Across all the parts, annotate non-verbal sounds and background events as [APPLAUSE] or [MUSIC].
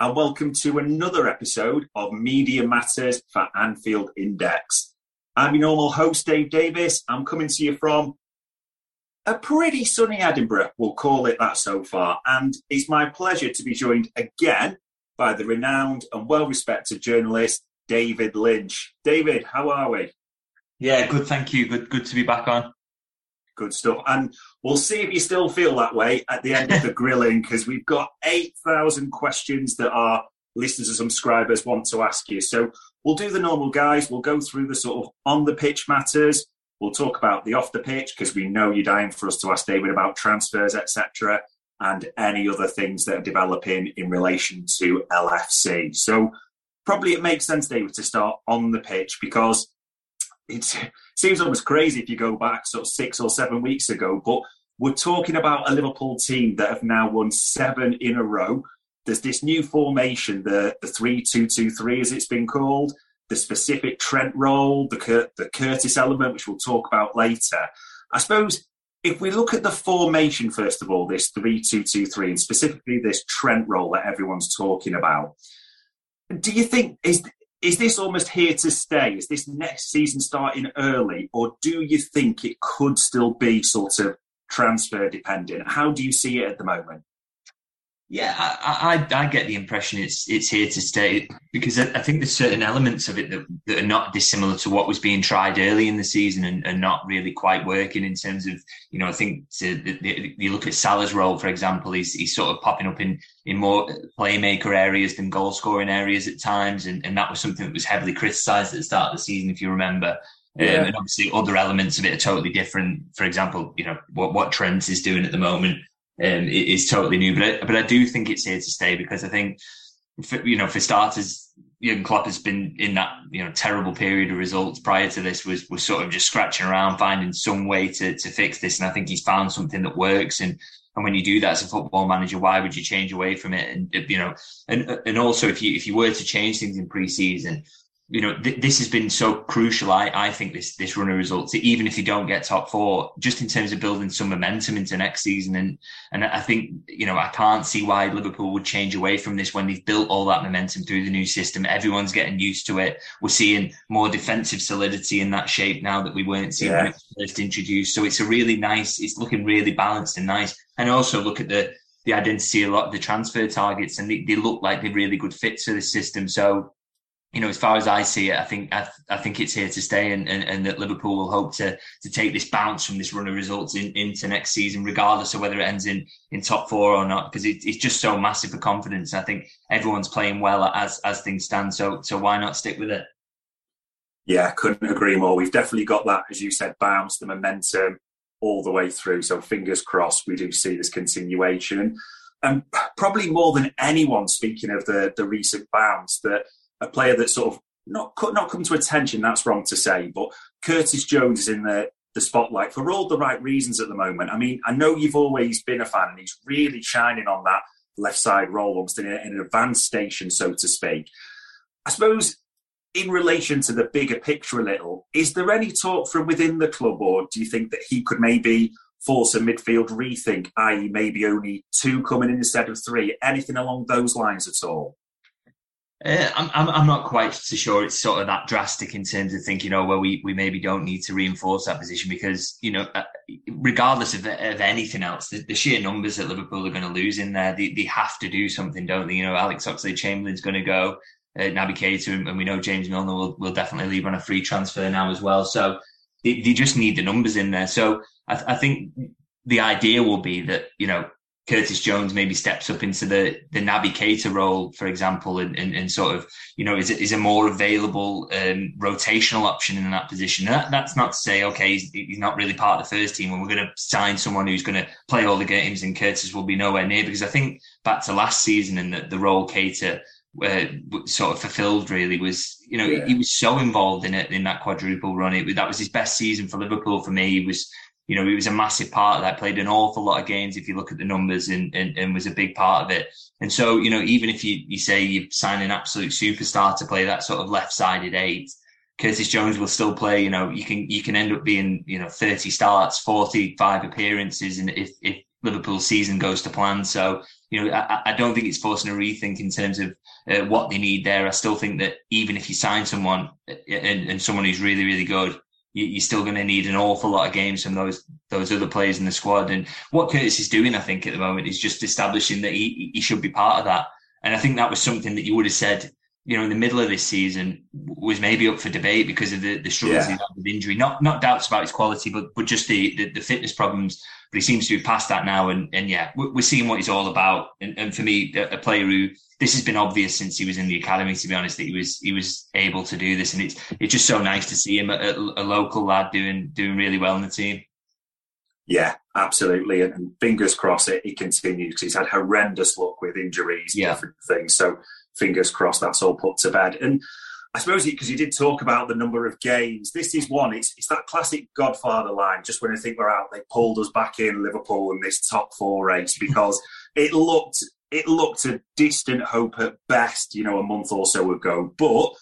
and welcome to another episode of Media Matters for Anfield Index. I'm your normal host, Dave Davis. I'm coming to you from a pretty sunny Edinburgh, we'll call it that so far. And it's my pleasure to be joined again by the renowned and well respected journalist, David Lynch. David, how are we? Yeah, good, thank you. Good, good to be back on. Good stuff. And we'll see if you still feel that way at the end of the [LAUGHS] grilling because we've got 8,000 questions that our listeners and subscribers want to ask you. So we'll do the normal, guys. We'll go through the sort of on the pitch matters. We'll talk about the off the pitch because we know you're dying for us to ask David about transfers, etc., and any other things that are developing in relation to LFC. So probably it makes sense, David, to start on the pitch because it seems almost crazy if you go back sort of six or seven weeks ago, but we're talking about a Liverpool team that have now won seven in a row. There's this new formation, the the three two two three, as it's been called, the specific Trent role, the Cur- the Curtis element, which we'll talk about later. I suppose if we look at the formation first of all, this three two two three, and specifically this Trent role that everyone's talking about, do you think is is this almost here to stay? Is this next season starting early, or do you think it could still be sort of transfer dependent? How do you see it at the moment? Yeah, I, I, I, get the impression it's it's here to stay because I, I, think there's certain elements of it that, that are not dissimilar to what was being tried early in the season and, and not really quite working in terms of you know I think to, the, the, you look at Salah's role for example he's he's sort of popping up in in more playmaker areas than goal scoring areas at times and, and that was something that was heavily criticised at the start of the season if you remember. Yeah. Um, and obviously, other elements of it are totally different. For example, you know what what Trent is doing at the moment um, is totally new. But I, but I do think it's here to stay because I think, for, you know, for starters, Jurgen Klopp has been in that you know terrible period of results prior to this was was sort of just scratching around finding some way to to fix this. And I think he's found something that works. And and when you do that as a football manager why would you change away from it? And you know and and also if you if you were to change things in pre-season you know, th- this has been so crucial. I, I think this this run of results, even if you don't get top four, just in terms of building some momentum into next season, and and I think you know I can't see why Liverpool would change away from this when they've built all that momentum through the new system. Everyone's getting used to it. We're seeing more defensive solidity in that shape now that we weren't seeing yeah. when it was first introduced. So it's a really nice. It's looking really balanced and nice. And also look at the the identity a lot of the transfer targets, and they, they look like they're really good fits for the system. So you know, as far as I see it, I think I, I think it's here to stay, and, and, and, that Liverpool will hope to to take this bounce from this run of results in, into next season, regardless of whether it ends in, in top four or not, because it, it's just so massive for confidence. I think everyone's playing well as as things stand, so so why not stick with it? Yeah, couldn't agree more. We've definitely got that, as you said, bounce, the momentum all the way through. So fingers crossed, we do see this continuation, and probably more than anyone, speaking of the the recent bounce that a player that sort of not not come to attention. That's wrong to say, but Curtis Jones is in the the spotlight for all the right reasons at the moment. I mean, I know you've always been a fan, and he's really shining on that left side role, almost in, an advanced station, so to speak. I suppose in relation to the bigger picture a little, is there any talk from within the club, or do you think that he could maybe force a midfield rethink, i.e., maybe only two coming in instead of three? Anything along those lines at all? Uh, I'm, I'm not quite so sure it's sort of that drastic in terms of thinking, oh, well, we, we maybe don't need to reinforce that position because, you know, uh, regardless of, of anything else, the, the, sheer numbers that Liverpool are going to lose in there, they, they have to do something, don't they? You know, Alex Oxlade Chamberlain's going to go, uh, Naby Keita, and, and, we know James Milner will, will definitely leave on a free transfer now as well. So they, they just need the numbers in there. So I, I think the idea will be that, you know, Curtis Jones maybe steps up into the the Keita role, for example, and, and, and sort of you know is is a more available um, rotational option in that position. That, that's not to say okay he's, he's not really part of the first team, and we're going to sign someone who's going to play all the games, and Curtis will be nowhere near because I think back to last season and the, the role Keita uh, sort of fulfilled really was you know yeah. he, he, was so involved in it in that quadruple run. It that was his best season for Liverpool for me. He was you know, he was a massive part of that, played an awful lot of games if you look at the numbers and, and, and was a big part of it. And so, you know, even if you, you say you sign an absolute superstar to play that sort of left sided eight, Curtis Jones will still play, you know, you can, you can end up being, you know, 30 starts, 45 appearances. And if, if Liverpool's season goes to plan. So, you know, I, I don't think it's forcing a rethink in terms of uh, what they need there. I still think that even if you sign someone uh, and, and someone who's really, really good, you, are still going to need an awful lot of games from those those other players in the squad. And what Curtis is doing, I think, at the moment is just establishing that he he should be part of that. And I think that was something that you would have said, you know, in the middle of this season was maybe up for debate because of the, the struggles yeah. he had with injury. Not not doubts about his quality, but but just the, the, the fitness problems. But he seems to be past that now. And and yeah, we're seeing what he's all about. And, and for me, a player who this has been obvious since he was in the academy. To be honest, that he was he was able to do this, and it's it's just so nice to see him a, a local lad doing doing really well in the team. Yeah, absolutely, and fingers crossed it, it continues because he's had horrendous luck with injuries, yeah. different things. So fingers crossed that's all put to bed. And I suppose because you did talk about the number of games, this is one. It's it's that classic Godfather line. Just when I think we're out, they pulled us back in Liverpool in this top four race [LAUGHS] because it looked it looked a distant hope at best, you know, a month or so ago. But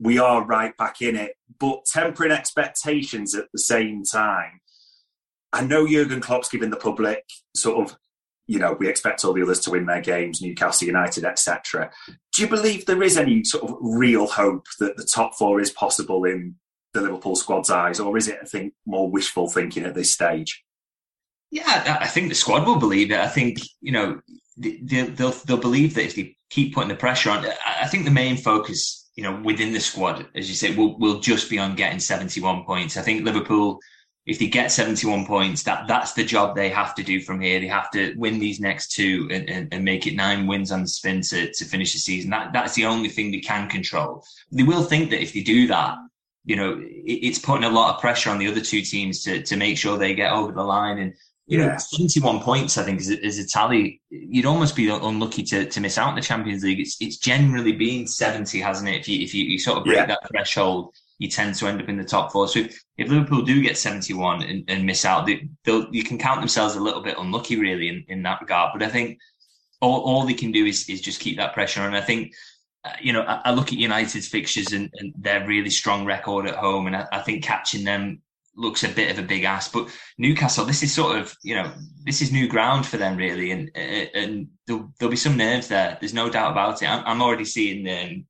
we are right back in it. But tempering expectations at the same time. I know Jurgen Klopp's giving the public sort of, you know, we expect all the others to win their games, Newcastle United, etc. Do you believe there is any sort of real hope that the top four is possible in the Liverpool squad's eyes, or is it, I think, more wishful thinking at this stage? Yeah, I think the squad will believe it. I think you know they'll, they'll, they'll believe that if they keep putting the pressure on, I think the main focus, you know, within the squad, as you say, will will just be on getting 71 points. I think Liverpool, if they get 71 points, that that's the job they have to do from here. They have to win these next two and, and, and make it nine wins on the spin to, to finish the season. That that's the only thing they can control. They will think that if they do that, you know, it, it's putting a lot of pressure on the other two teams to to make sure they get over the line and you yeah. know, 71 points, I think, is, is a tally. You'd almost be unlucky to, to miss out in the Champions League. It's, it's generally been 70, hasn't it? If you, if you, you sort of break yeah. that threshold, you tend to end up in the top four. So if, if Liverpool do get 71 and, and miss out, they, you can count themselves a little bit unlucky, really, in, in that regard. But I think all, all they can do is, is just keep that pressure. And I think, uh, you know, I, I, look at United's fixtures and, and, their really strong record at home, and I, I think catching them looks a bit of a big ass. But Newcastle, this is sort of you know this is new ground for them really, and and there'll, there'll be some nerves there. There's no doubt about it. I'm, I'm already seeing um,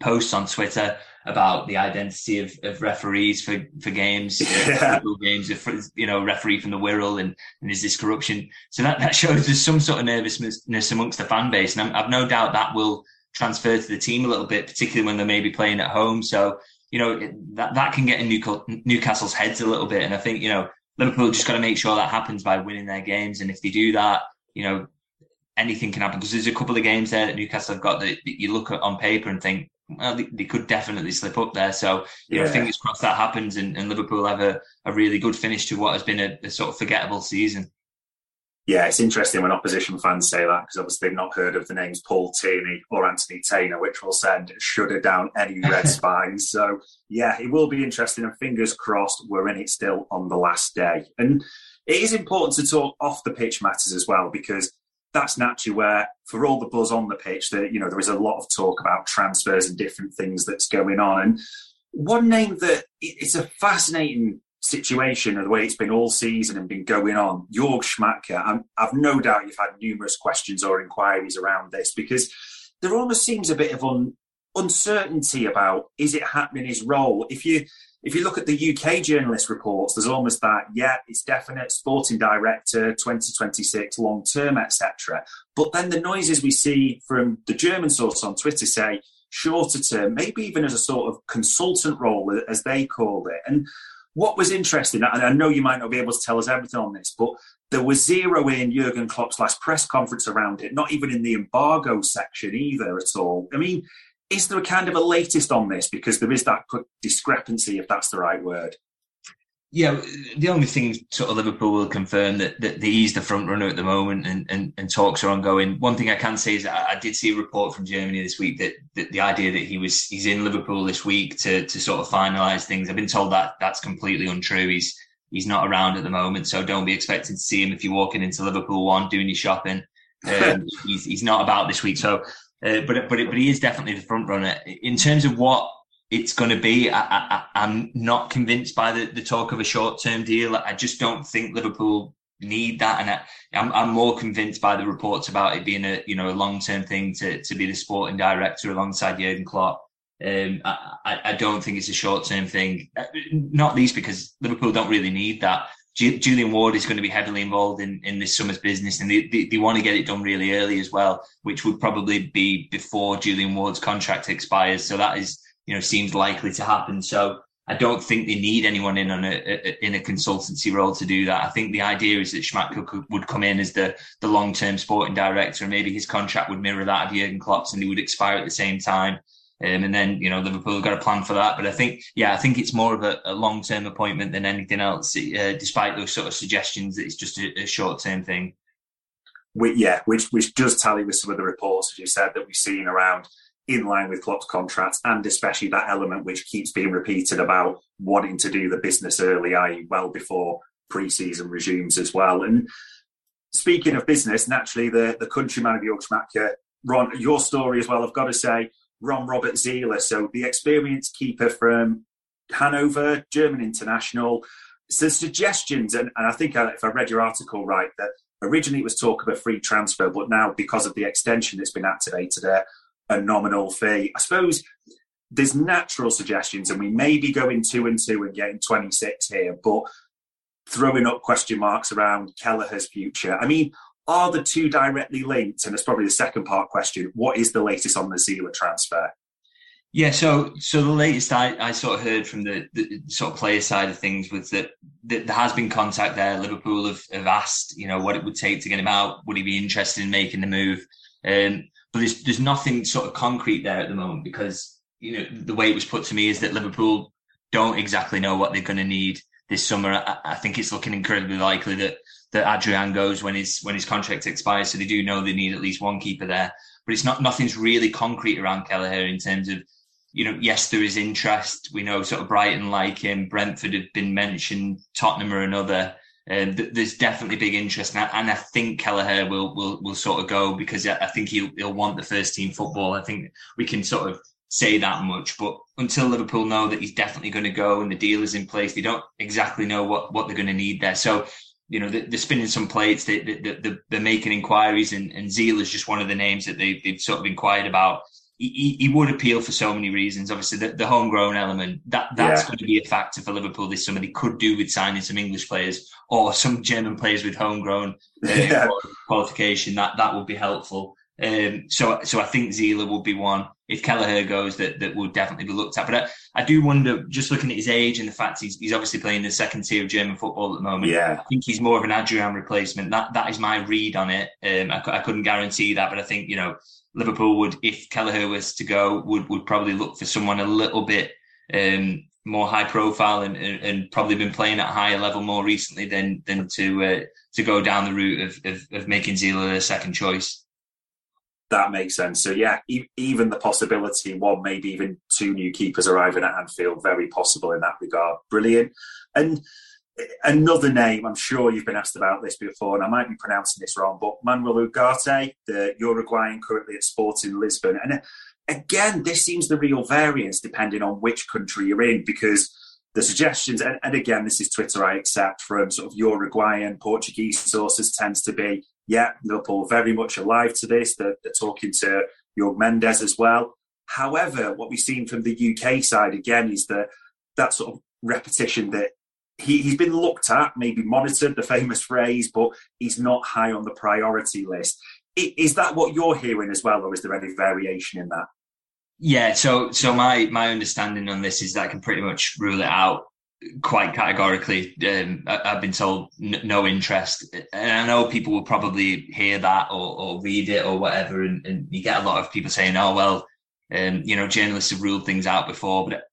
posts on Twitter about the identity of, of referees for for games, yeah. [LAUGHS] games. You know, referee from the Wirral, and, and is this corruption? So that that shows there's some sort of nervousness amongst the fan base, and i I've no doubt that will transfer to the team a little bit, particularly when they may be playing at home. So you know, that, that can get in Newcastle's heads a little bit. And I think, you know, Liverpool just got to make sure that happens by winning their games. And if they do that, you know, anything can happen because there's a couple of games there that Newcastle have got that, you look at on paper and think, well, they, they, could definitely slip up there. So, you yeah. know, fingers crossed that happens and, and Liverpool have a, a, really good finish to what has been a, a sort of forgettable season yeah, it's interesting when opposition fans say that because obviously they've not heard of the names Paul Tierney or Anthony Taylor, which will send a shudder down any red [LAUGHS] spines. So, yeah, it will be interesting. And fingers crossed, we're in it still on the last day. And it is important to talk off the pitch matters as well because that's naturally where, for all the buzz on the pitch, that you know there is a lot of talk about transfers and different things that's going on. And one name that it's a fascinating situation of the way it's been all season and been going on, Jörg Schmadtke. i have no doubt you've had numerous questions or inquiries around this because there almost seems a bit of un, uncertainty about is it happening his role. If you if you look at the UK journalist reports, there's almost that, yeah, it's definite sporting director, 2026, long term, etc. But then the noises we see from the German source on Twitter say shorter term, maybe even as a sort of consultant role, as they called it. And what was interesting, and I know you might not be able to tell us everything on this, but there was zero in Jurgen Klopp's last press conference around it, not even in the embargo section either at all. I mean, is there a kind of a latest on this? Because there is that discrepancy, if that's the right word. Yeah, the only thing sort of Liverpool will confirm that, that he's the front runner at the moment and, and, and talks are ongoing. One thing I can say is I, I did see a report from Germany this week that, that, the idea that he was he's in Liverpool this week to to sort of finalise things. I've been told that that's completely untrue. He's he's not around at the moment, so don't be expecting to see him if you're walking into Liverpool one doing your shopping. [LAUGHS] Um, he's he's not about this week, so uh, but but but he is definitely the front runner in terms of what it's going to be. I, am not convinced by the, the talk of a short term deal. I just don't think Liverpool need that, and I, am more convinced by the reports about it being a you know a long term thing to to be the sporting director alongside Jurgen Klopp. Um, I, I don't think it's a short term thing, uh, not least because Liverpool don't really need that. Julian Ward is going to be heavily involved in, in this summer's business, and they, they, they, want to get it done really early as well, which would probably be before Julian Ward's contract expires. So that is, you know, seems likely to happen. So I don't think they need anyone in on a, a in a consultancy role to do that. I think the idea is that Schmadtke would come in as the the long term sporting director, and maybe his contract would mirror that of Jurgen Klopp's, and he would expire at the same time. Um, and then, you know, Liverpool have got a plan for that. But I think, yeah, I think it's more of a, a long term appointment than anything else, uh, despite those sort of suggestions that it's just a, a short term thing. We, yeah, which which does tally with some of the reports, as you said, that we've seen around in line with Klopp's contracts, and especially that element which keeps being repeated about wanting to do the business early, i.e., well before pre-season resumes as well. And speaking of business, naturally, the the countryman of Schmadtke, Ron, your story as well. I've got to say, Ron Robert Zieler, so the experienced keeper from Hanover, German international. So suggestions, and, and I think uh, if I read your article right, that originally it was talk of a free transfer, but now because of the extension that's been activated, a, a nominal fee. I suppose there's natural suggestions, and we may be going two and two and getting 26 here, but throwing up question marks around Kelleher's future. I mean, are the two directly linked? And it's probably the second part question. What is the latest on the Zieler transfer? Yeah, so so the latest I, I sort of heard from the, the sort of player side of things was that, that there has been contact there. Liverpool have, have asked, you know, what it would take to get him out. Would he be interested in making the move? Um, but there's there's nothing sort of concrete there at the moment because you know the way it was put to me is that Liverpool don't exactly know what they're going to need this summer. I, I think it's looking incredibly likely that that Adrian goes when his when his contract expires. So they do know they need at least one keeper there. But it's not nothing's really concrete around Kelleher in terms of, you know, yes, there is interest. We know sort of Brighton like him, Brentford have been mentioned, Tottenham are another. Um, th- there's definitely big interest, and I, and I think Kelleher will will will sort of go because I think he'll he'll want the first team football. I think we can sort of say that much, but until Liverpool know that he's definitely going to go and the deal is in place, they don't exactly know what what they're going to need there. So you know, they're, spinning some plates, they, they, they're making inquiries, and, and Zieler is just one of the names that they, they've sort of inquired about. He, he, would appeal for so many reasons. Obviously, the, the homegrown element that that's yeah. going to be a factor for Liverpool this summer. They could do with signing some English players or some German players with homegrown uh, yeah. qualification. That that would be helpful. Um, so, so I think Zieler would be one. If Kelleher goes, that that would definitely be looked at. But I, I, do wonder, just looking at his age and the fact he's, he's obviously playing the second tier of German football at the moment. Yeah, I think he's more of an Adrian replacement. That that is my read on it. Um, I, I couldn't guarantee that, but I think you know Liverpool would, if Kelleher was to go, would would probably look for someone a little bit um, more high profile and, and, and, probably been playing at a higher level more recently than than to uh, to go down the route of, of, of making Zieler a second choice that makes sense. So yeah, e- even the possibility one, maybe even two new keepers arriving at Anfield, very possible in that regard. Brilliant. And another name, I'm sure you've been asked about this before, and I might be pronouncing this wrong, but Manuel Ugarte, the Uruguayan currently at Sporting Lisbon. And again, this seems the real variance depending on which country you're in, because the suggestions, and, and again, this is Twitter I accept from sort of Uruguayan, Portuguese sources, tends to be, yeah, Liverpool very much alive to this. They're, they're talking to Jorge Mendes as well. However, what we've seen from the UK side again is that that sort of repetition that he, has been looked at, maybe monitored, the [LAUGHS] famous phrase, but he's not high on the priority list. Is that what you're hearing as well, or is there any variation in that? Yeah, so so my my understanding on this is that I can pretty much rule it out quite categorically. Um, I, have been told n- no interest, and I know people will probably hear that or, or read it or whatever, and, and, you get a lot of people saying, "Oh well, um, you know, journalists have ruled things out before," but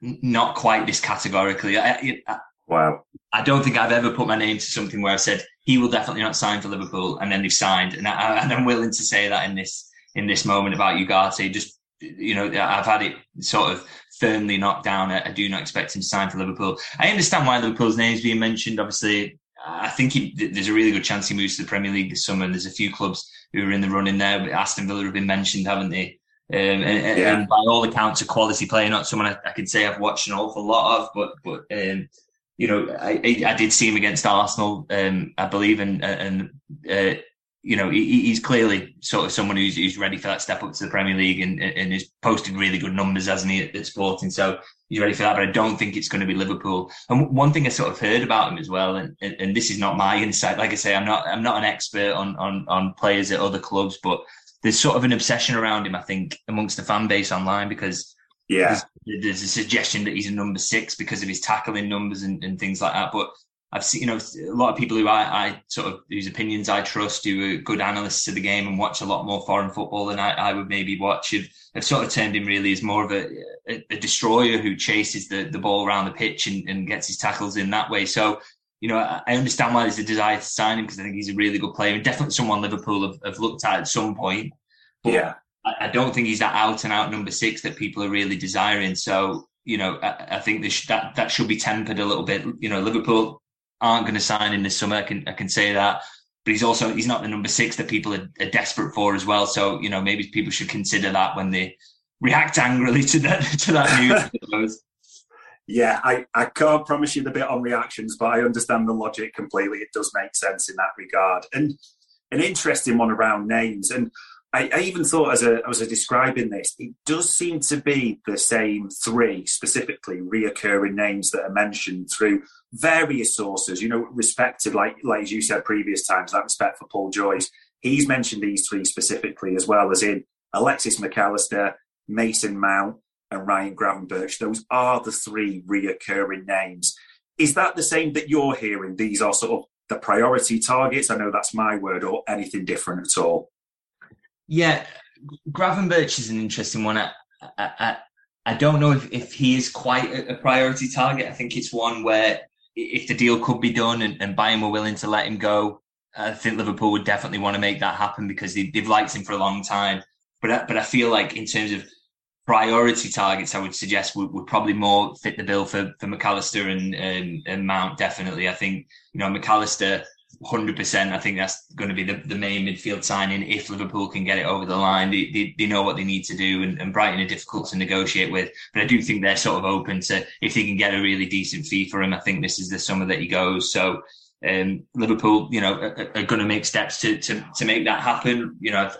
not quite this categorically. I, I, Wow. I don't think I've ever put my name to something where I've said he will definitely not sign for Liverpool, and then they've signed, and, I, and I'm willing to say that in this in this moment about Ugarte. Just you know, I've had it sort of firmly knocked down. I, I do not expect him to sign for Liverpool. I understand why Liverpool's name is being mentioned. Obviously, I think he, there's a really good chance he moves to the Premier League this summer. And there's a few clubs who are in the running there. But Aston Villa have been mentioned, haven't they? Um, and, yeah. and, by all accounts, a quality player, not someone I, I can say I've watched an awful lot of, but but um, you know, I, I did see him against Arsenal, um, I believe, and and uh, you know, he, he's clearly sort of someone who's, who's ready for that step up to the Premier League and and is posting really good numbers, hasn't he, at, at Sporting? So he's ready for that. But I don't think it's going to be Liverpool. And one thing I sort of heard about him as well, and, and, and this is not my insight. Like I say, I'm not I'm not an expert on on on players at other clubs, but there's sort of an obsession around him, I think, amongst the fan base online because yeah. There's, there's, a suggestion that he's a number six because of his tackling numbers and, and things like that. But I've seen, you know, a lot of people who I, I, sort of whose opinions I trust, who are good analysts of the game and watch a lot more foreign football than I, I would maybe watch, have, have, sort of turned him really as more of a, a, a destroyer who chases the, the ball around the pitch and, and, gets his tackles in that way. So, you know, I, I understand why there's a desire to sign him because I think he's a really good player and definitely someone Liverpool have, have looked at at some point. But yeah. I don't think he's that out and out number six that people are really desiring. So, you know, I, I think this, that that should be tempered a little bit. You know, Liverpool aren't going to sign in this summer. I can I can say that. But he's also he's not the number six that people are, are desperate for as well. So you know maybe people should consider that when they react angrily to that [LAUGHS] to that news. yeah, I, I can't promise you the bit on reactions, but I understand the logic completely. It does make sense in that regard. And an interesting one around names. And I, I, even thought as I was describing this, it does seem to be the same three specifically reoccurring names that are mentioned through various sources. You know, respected like like as you said previous times, that respect for Paul Joyce. He's mentioned these three specifically as well as in Alexis McAllister, Mason Mount, and Ryan Gravenberch. Those are the three reoccurring names. Is that the same that you're hearing? These are sort of the priority targets. I know that's my word, or anything different at all. Yeah, Gravenberch is an interesting one. I, I, I don't know if, if he is quite a, priority target. I think it's one where if the deal could be done and, and Bayern were willing to let him go, I think Liverpool would definitely want to make that happen because they, have liked him for a long time. But I, but I feel like in terms of priority targets, I would suggest would, would probably more fit the bill for for McAllister and, and, and Mount. Definitely, I think you know McAllister hundred percent. I think that's going to be the, the main midfield signing if Liverpool can get it over the line. They, they, they know what they need to do, and, and, Brighton are difficult to negotiate with. But I do think they're sort of open to if they can get a really decent fee for him. I think this is the summer that he goes. So um, Liverpool, you know, are, are, going to make steps to, to to make that happen. You know,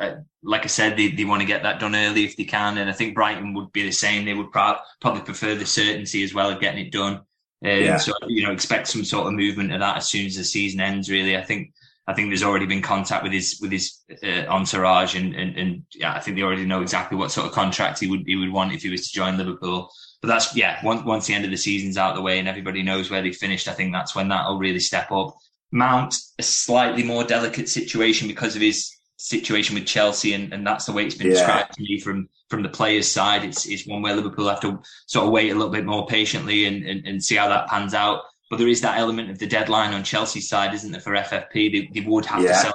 like I said, they, they want to get that done early if they can, and I think Brighton would be the same. They would pro- probably prefer the certainty as well of getting it done. Um, yeah. So you know, expect some sort of movement of that as soon as the season ends. Really, I think I think there's already been contact with his with his uh, entourage, and, and and yeah, I think they already know exactly what sort of contract he would he would want if he was to join Liverpool. But that's yeah, once once the end of the season's out of the way and everybody knows where they finished, I think that's when that'll really step up. Mount a slightly more delicate situation because of his situation with Chelsea, and, and that's the way it's been yeah. described to me from from the players' side. It's it's one where Liverpool have to sort of wait a little bit more patiently and, and, and see how that pans out. But there is that element of the deadline on Chelsea's side, isn't there, for FFP? They, they would have yeah. to sell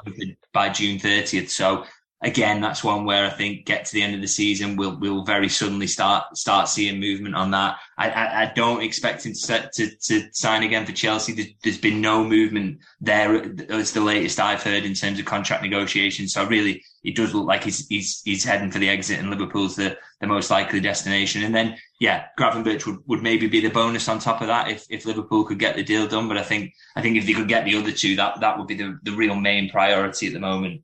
by June 30th. So again, that's one where I think get to the end of the season, we'll we'll very suddenly start start seeing movement on that. I I, I don't expect him to, to to sign again for Chelsea. There's, there's been no movement there as the latest I've heard in terms of contract negotiations. So really, it does look like he's he's he's heading for the exit, and Liverpool's the the most likely destination. And then yeah, Gravenberch would, would maybe be the bonus on top of that if, if Liverpool could get the deal done. But I think I think if they could get the other two, that that would be the, the real main priority at the moment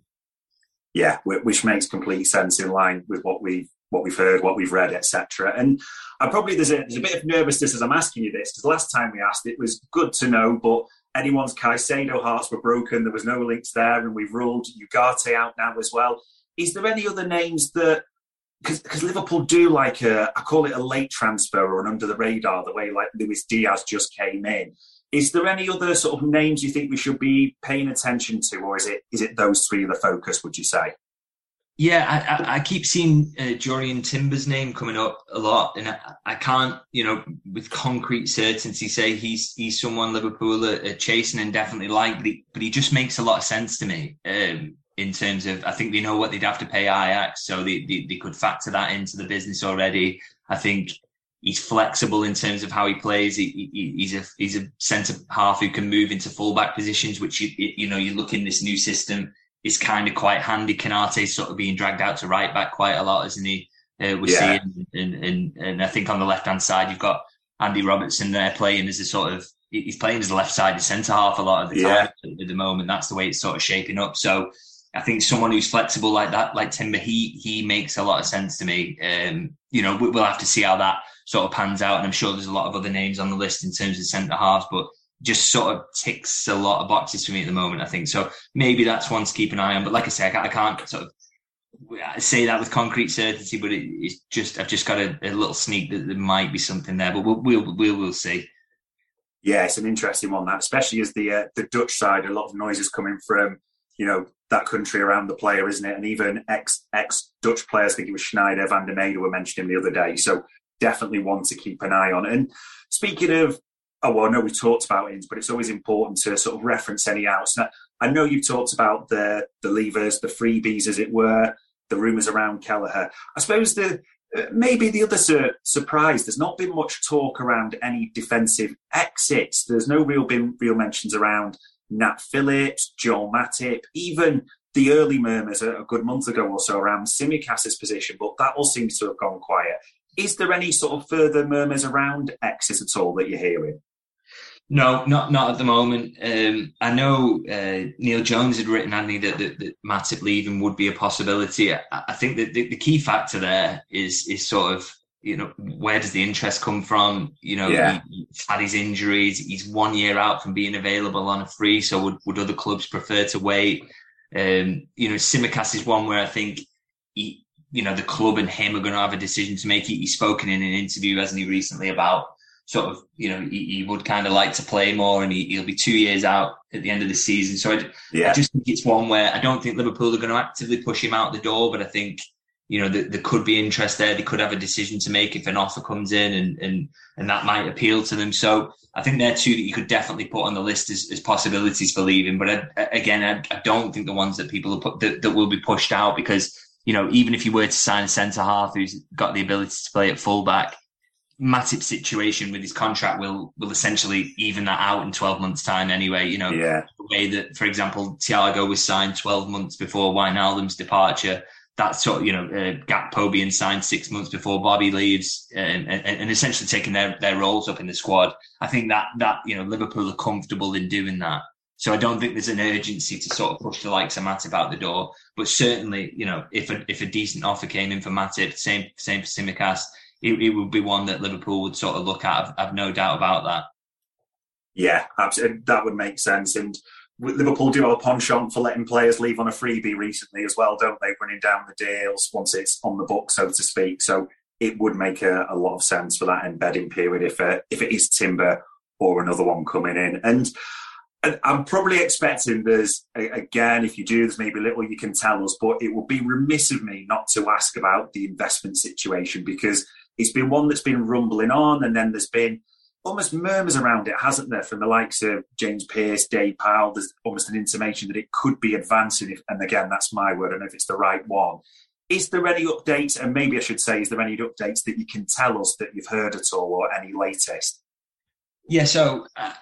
yeah, which makes complete sense in line with what we've what we've heard, what we've read, etc. And I probably there's a, there's a bit of nervousness as I'm asking you this because last time we asked it was good to know, but anyone's Caicedo hearts were broken. There was no links there, and we've ruled Ugarte out now as well. Is there any other names that because Liverpool do like a I call it a late transfer or an under the radar, the way like Luis Diaz just came in. Is there any other sort of names you think we should be paying attention to, or is it is it those three the focus? Would you say? Yeah, I, I keep seeing uh, Jurrien Timber's name coming up a lot, and I, I, can't, you know, with concrete certainty say he's he's someone Liverpool are, are chasing and definitely like, but he, but he, just makes a lot of sense to me um, in terms of I think they know what they'd have to pay Ajax, so they, they, they could factor that into the business already. I think he's flexible in terms of how he plays. He, he, he's a he's a centre half who can move into fullback positions, which you you know you look in this new system is kind of quite handy. Konate sort of being dragged out to right back quite a lot, isn't he? Uh, we're yeah. seeing, and, and and I think on the left hand side you've got Andy Robertson there playing as a sort of he's playing as a left sided centre half a lot of the time yeah. at the moment. That's the way it's sort of shaping up. So I think someone who's flexible like that, like Timber, he he makes a lot of sense to me. Um, you know, we'll have to see how that sort of pans out. And I'm sure there's a lot of other names on the list in terms of centre halves, but just sort of ticks a lot of boxes for me at the moment, I think. So maybe that's one to keep an eye on. But like I say, I can't, I can't sort of say that with concrete certainty, but it, it's just, I've just got a, a, little sneak that there might be something there, but we'll, we'll, we'll, we'll see. Yeah, it's an interesting one that, especially as the uh, the Dutch side, a lot of noise is coming from, you know, that country around the player, isn't it? And even ex ex Dutch players, I think it was Sneijder, Van der Meyde were mentioning the other day. So definitely one to keep an eye on. And speaking of, oh, well, I know we've talked about ins, but it's always important to sort of reference any outs. Now, I know you've talked about the the levers, the freebies, as it were, the rumours around Kelleher. I suppose the uh, maybe the other sur- surprise. There's not been much talk around any defensive exits. There's no real been real mentions around Nat Phillips, Joel Matip, even the early murmurs a, good month ago or so around Tsimikas' position, but that all seems to have gone quiet. Is there any sort of further murmurs around exit at all that you're hearing? No, not not at the moment. Um, I know uh, Neil Jones had written, Andy, that, that, that Matip leaving would be a possibility. I, I think that the, the, key factor there is is sort of you know where does the interest come from? You know, yeah. he, he's had his injuries. He's one year out from being available on a free. So would would other clubs prefer to wait? Um, you know, Tsimikas is one where I think he, you know, the club and him are going to have a decision to make. He, he's spoken in an interview, hasn't he, recently about sort of, you know, he, he would kind of like to play more and he, will be two years out at the end of the season. So I, yeah. I, just think it's one where I don't think Liverpool are going to actively push him out the door, but I think, you know, there could be interest there. They could have a decision to make if an offer comes in and, and, and that might appeal to them. So I think they're two that you could definitely put on the list as, as possibilities for leaving. But I, again, I, I, don't think the ones that people put, that, that will be pushed out because you know, even if you were to sign a centre half who's got the ability to play at fullback, Matip's situation with his contract will will essentially even that out in 12 months' time anyway. You know, yeah. the way that, for example, Thiago was signed 12 months before Wijnaldum's departure. That sort of, you know, uh, Gakpo being signed six months before Bobby leaves and, and, and essentially taking their, their roles up in the squad. I think that, that, you know, Liverpool are comfortable in doing that. So I don't think there's an urgency to sort of push the likes of Matip out the door. But certainly, you know, if a if a decent offer came in for Matip, same same for Tsimikas, it, it would be one that Liverpool would sort of look at. I've, I've no doubt about that. Yeah, absolutely. That would make sense. And Liverpool do have a penchant for letting players leave on a freebie recently as well, don't they? Running down the deals once it's on the book, so to speak. So it would make a, a lot of sense for that embedding period if uh, if it is Timber or another one coming in. And I'm probably expecting there's again, if you do, there's maybe little you can tell us, but it would be remiss of me not to ask about the investment situation because it's been one that's been rumbling on, and then there's been almost murmurs around it, hasn't there, from the likes of James Pearce, Dave Powell? There's almost an intimation that it could be advancing. If, and again, that's my word. I don't know if it's the right one. Is there any updates? And maybe I should say, is there any updates that you can tell us that you've heard at all or any latest? Yeah, so uh,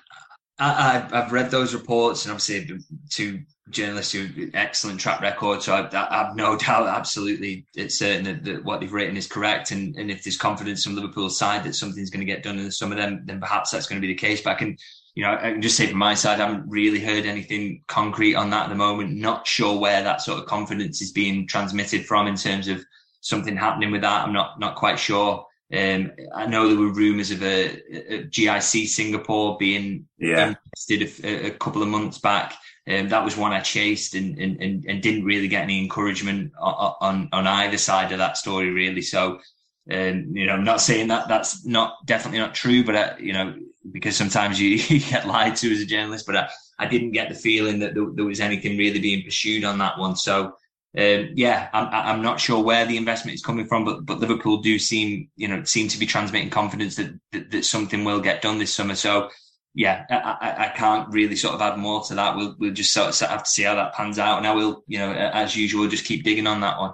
I, have read those reports, and obviously, two journalists who excellent track record. So I, I, have no [LAUGHS] doubt, absolutely, it's certain that, that, what they've written is correct. And, and if there's confidence from Liverpool's side that something's going to get done in some of them, then perhaps that's going to be the case. But I can, you know, I can just say from my side, I haven't really heard anything concrete on that at the moment. Not sure where that sort of confidence is being transmitted from in terms of something happening with that. I'm not not quite sure. Um, I know there were rumours of a, a, GIC Singapore being yeah. invested a, a, couple of months back. Um, that was one I chased and, and, and, and, didn't really get any encouragement on, on, on either side of that story, really. So, um, you know, I'm not saying that that's not definitely not true, but, I, you know, because sometimes you, [LAUGHS] you, get lied to as a journalist, but I, I didn't get the feeling that there, there was anything really being pursued on that one. So, um, yeah, I'm, I'm not sure where the investment is coming from, but but Liverpool do seem you know seem to be transmitting confidence that that, that something will get done this summer. So yeah, I, I, can't really sort of add more to that. We'll we'll just sort of have to see how that pans out, and I will you know as usual just keep digging on that one.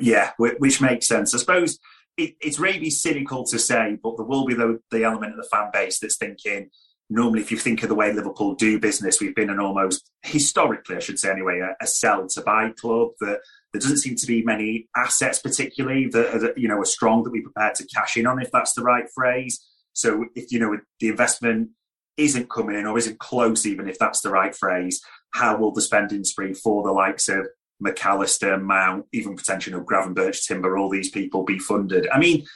Yeah, which makes sense. I suppose it, it's really cynical to say, but there will be the, the element of the fan base that's thinking normally, if you think of the way Liverpool do business, we've been an almost historically, I should say anyway, a, a sell to buy club. That there doesn't seem to be many assets, particularly that, are, you know are strong that we're prepared to cash in on, if that's the right phrase. So if you know the investment isn't coming in or isn't close, even if that's the right phrase, how will the spending spree for the likes of McAllister, Mount, even potentially you know, Gravenberch, Timber, all these people be funded? I mean,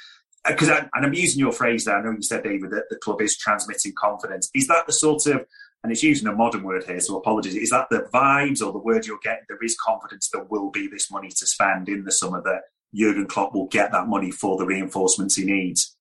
Uh, because and I'm using your phrase there. I know you said, David, that the club is transmitting confidence. Is that the sort of, and it's using a modern word here, so apologies. Is that the vibes or the word you're getting? There is confidence there will be this money to spend in the summer that Jurgen Klopp will get that money for the reinforcements he needs.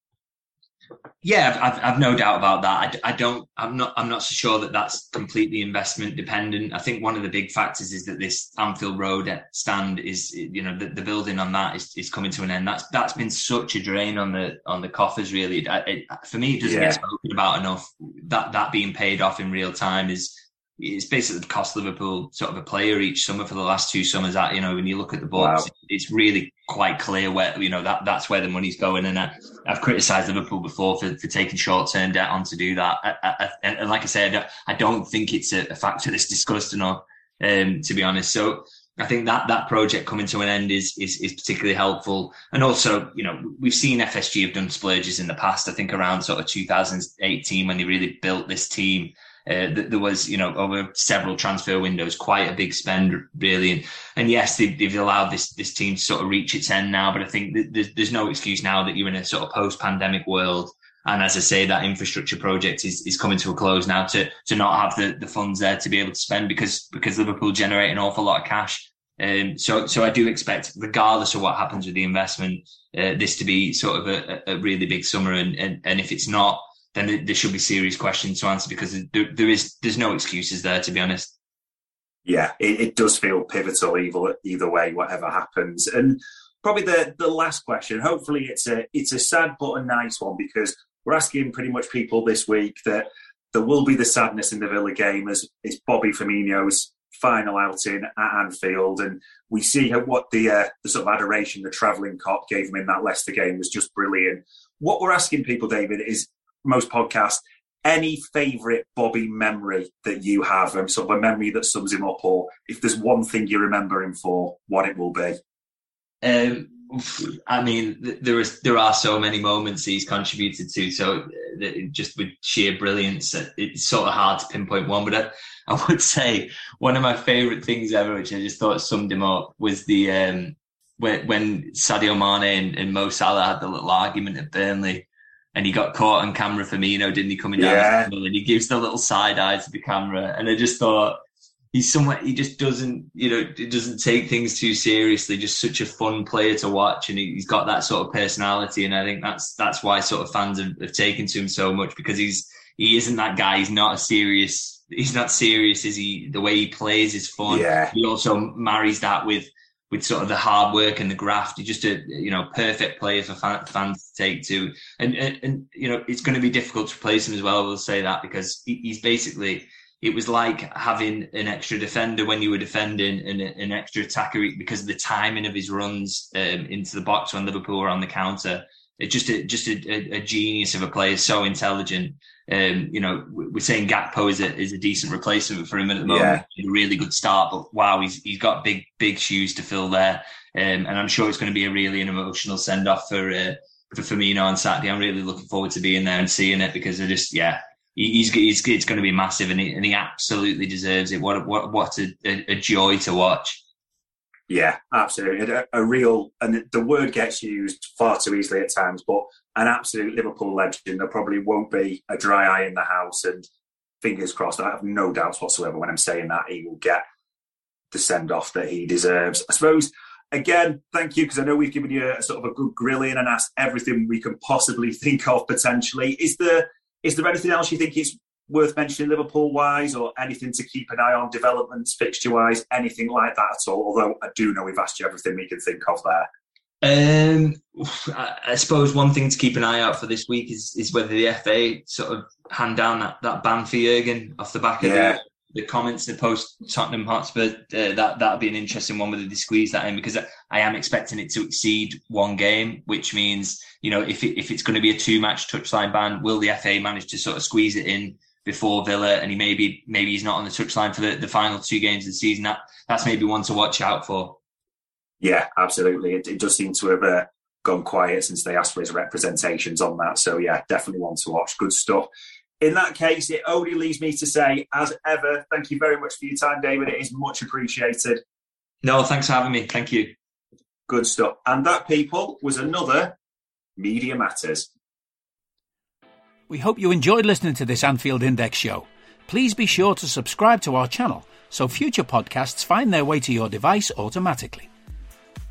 Yeah, I've, I've no doubt about that. I, I, don't. I'm not. I'm not so sure that that's completely investment dependent. I think one of the big factors is that this Anfield Road stand is, you know, the, the building on that is, is coming to an end. That's that's been such a drain on the on the coffers. Really, it, it, for me, it doesn't yeah. get spoken about enough. That that being paid off in real time is it's basically cost Liverpool sort of a player each summer for the last two summers. That you know, when you look at the books, wow. it's really quite clear where you know that that's where the money's going. And I, have criticised Liverpool before for, for taking short term debt on to do that. I, I, and like I said, I don't think it's a, a factor that's discussed enough, um, to be honest. So I think that that project coming to an end is, is is particularly helpful. And also, you know, we've seen FSG have done splurges in the past. I think around sort of 2018 when they really built this team. Uh, there was, you know, over several transfer windows, quite a big spend, really. And, and yes, they've, they've, allowed this this team to sort of reach its end now. But I think there's, there's no excuse now that you're in a sort of post-pandemic world. And as I say, that infrastructure project is, is coming to a close now to to not have the, the funds there to be able to spend because because Liverpool generate an awful lot of cash. Um, so so I do expect, regardless of what happens with the investment, uh, this to be sort of a, a really big summer. And, and and if it's not, then there should be serious questions to answer because there, there is there's no excuses there to be honest. Yeah, it, it does feel pivotal either either way, whatever happens. And probably the the last question. Hopefully, it's a it's a sad but a nice one because we're asking pretty much people this week that there will be the sadness in the Villa game as it's Bobby Firmino's final outing at Anfield, and we see what the uh, the sort of adoration the travelling Kop gave him in that Leicester game was just brilliant. What we're asking people, David, is most podcasts, any favourite Bobby memory that you have, um, sort of a memory that sums him up, or if there's one thing you remember him for, what it will be? Um, I mean, there is there are so many moments he's contributed to. So uh, just with sheer brilliance, uh, it's sort of hard to pinpoint one. But I, [LAUGHS] I would say one of my favourite things ever, which I just thought summed him up, was the um, when, when Sadio Mane and, and Mo Salah had the little argument at Burnley and he got caught on camera Firmino, didn't he? Coming down yeah. and he gives the little side eye to the camera, and I just thought he's somewhere he just doesn't, you know, he doesn't take things too seriously. Just such a fun player to watch, and he's got that sort of personality, and I think that's that's why sort of fans have, have taken to him so much because he's he isn't that guy. He's not a serious. He's not serious. Is he? The way he plays is fun. Yeah. He also marries that with with sort of the hard work and the graft. He's just a you know perfect player for fans to take to, and, and, and you know it's going to be difficult to replace him as well. We'll say that because he's basically it was like having an extra defender when you were defending and an extra attacker because of the timing of his runs um, into the box when Liverpool were on the counter. It's just a, just a, a, genius of a player, so intelligent. Um, you know, we're saying Gakpo is a, is a decent replacement for him at the moment. Yeah. A really good start, but wow, he's he's got big big shoes to fill there, um, and I'm sure it's going to be a really an emotional send off for uh, for Firmino on Saturday. I'm really looking forward to being there and seeing it because I just yeah, he's, he's it's going to be massive, and he, and he absolutely deserves it. What what what a, a, joy to watch. Yeah, absolutely. A, a, real, and the word gets used far too easily at times, but an absolute Liverpool legend. There probably won't be a dry eye in the house, and fingers crossed. I have no doubts whatsoever when I'm saying that he will get the send off that he deserves. I suppose. Again, thank you because I know we've given you a sort of a good grilling and asked everything we can possibly [LAUGHS] think of potentially. Is there is there anything else you think is worth mentioning Liverpool wise or anything to keep an eye on developments, fixture wise, anything like that at all? Although I do know we've asked you everything we can think of there. Um, I suppose one thing to keep an eye out for this week is is whether the FA sort of hand down that, that ban for Jurgen off the back of yeah. the, the comments in the post Tottenham Hotspur. Uh, that that'd be an interesting one whether they squeeze that in because I am expecting it to exceed one game, which means you know if it, if it's going to be a two match touchline ban, will the FA manage to sort of squeeze it in before Villa? And he maybe maybe he's not on the touchline for the, the final two games of the season. That that's maybe one to watch out for. Yeah, absolutely. It, it does seem to have uh, gone quiet since they asked for his representations on that. So yeah, definitely one to watch. Good stuff in that case, it only leaves me to say, as ever, thank you very much for your time, David. It is much appreciated. No, thanks for having me. Thank you. Good stuff. And that, people, was another Media Matters. We hope you enjoyed listening to this Anfield Index show. Please be sure to subscribe to our channel so future podcasts find their way to your device automatically.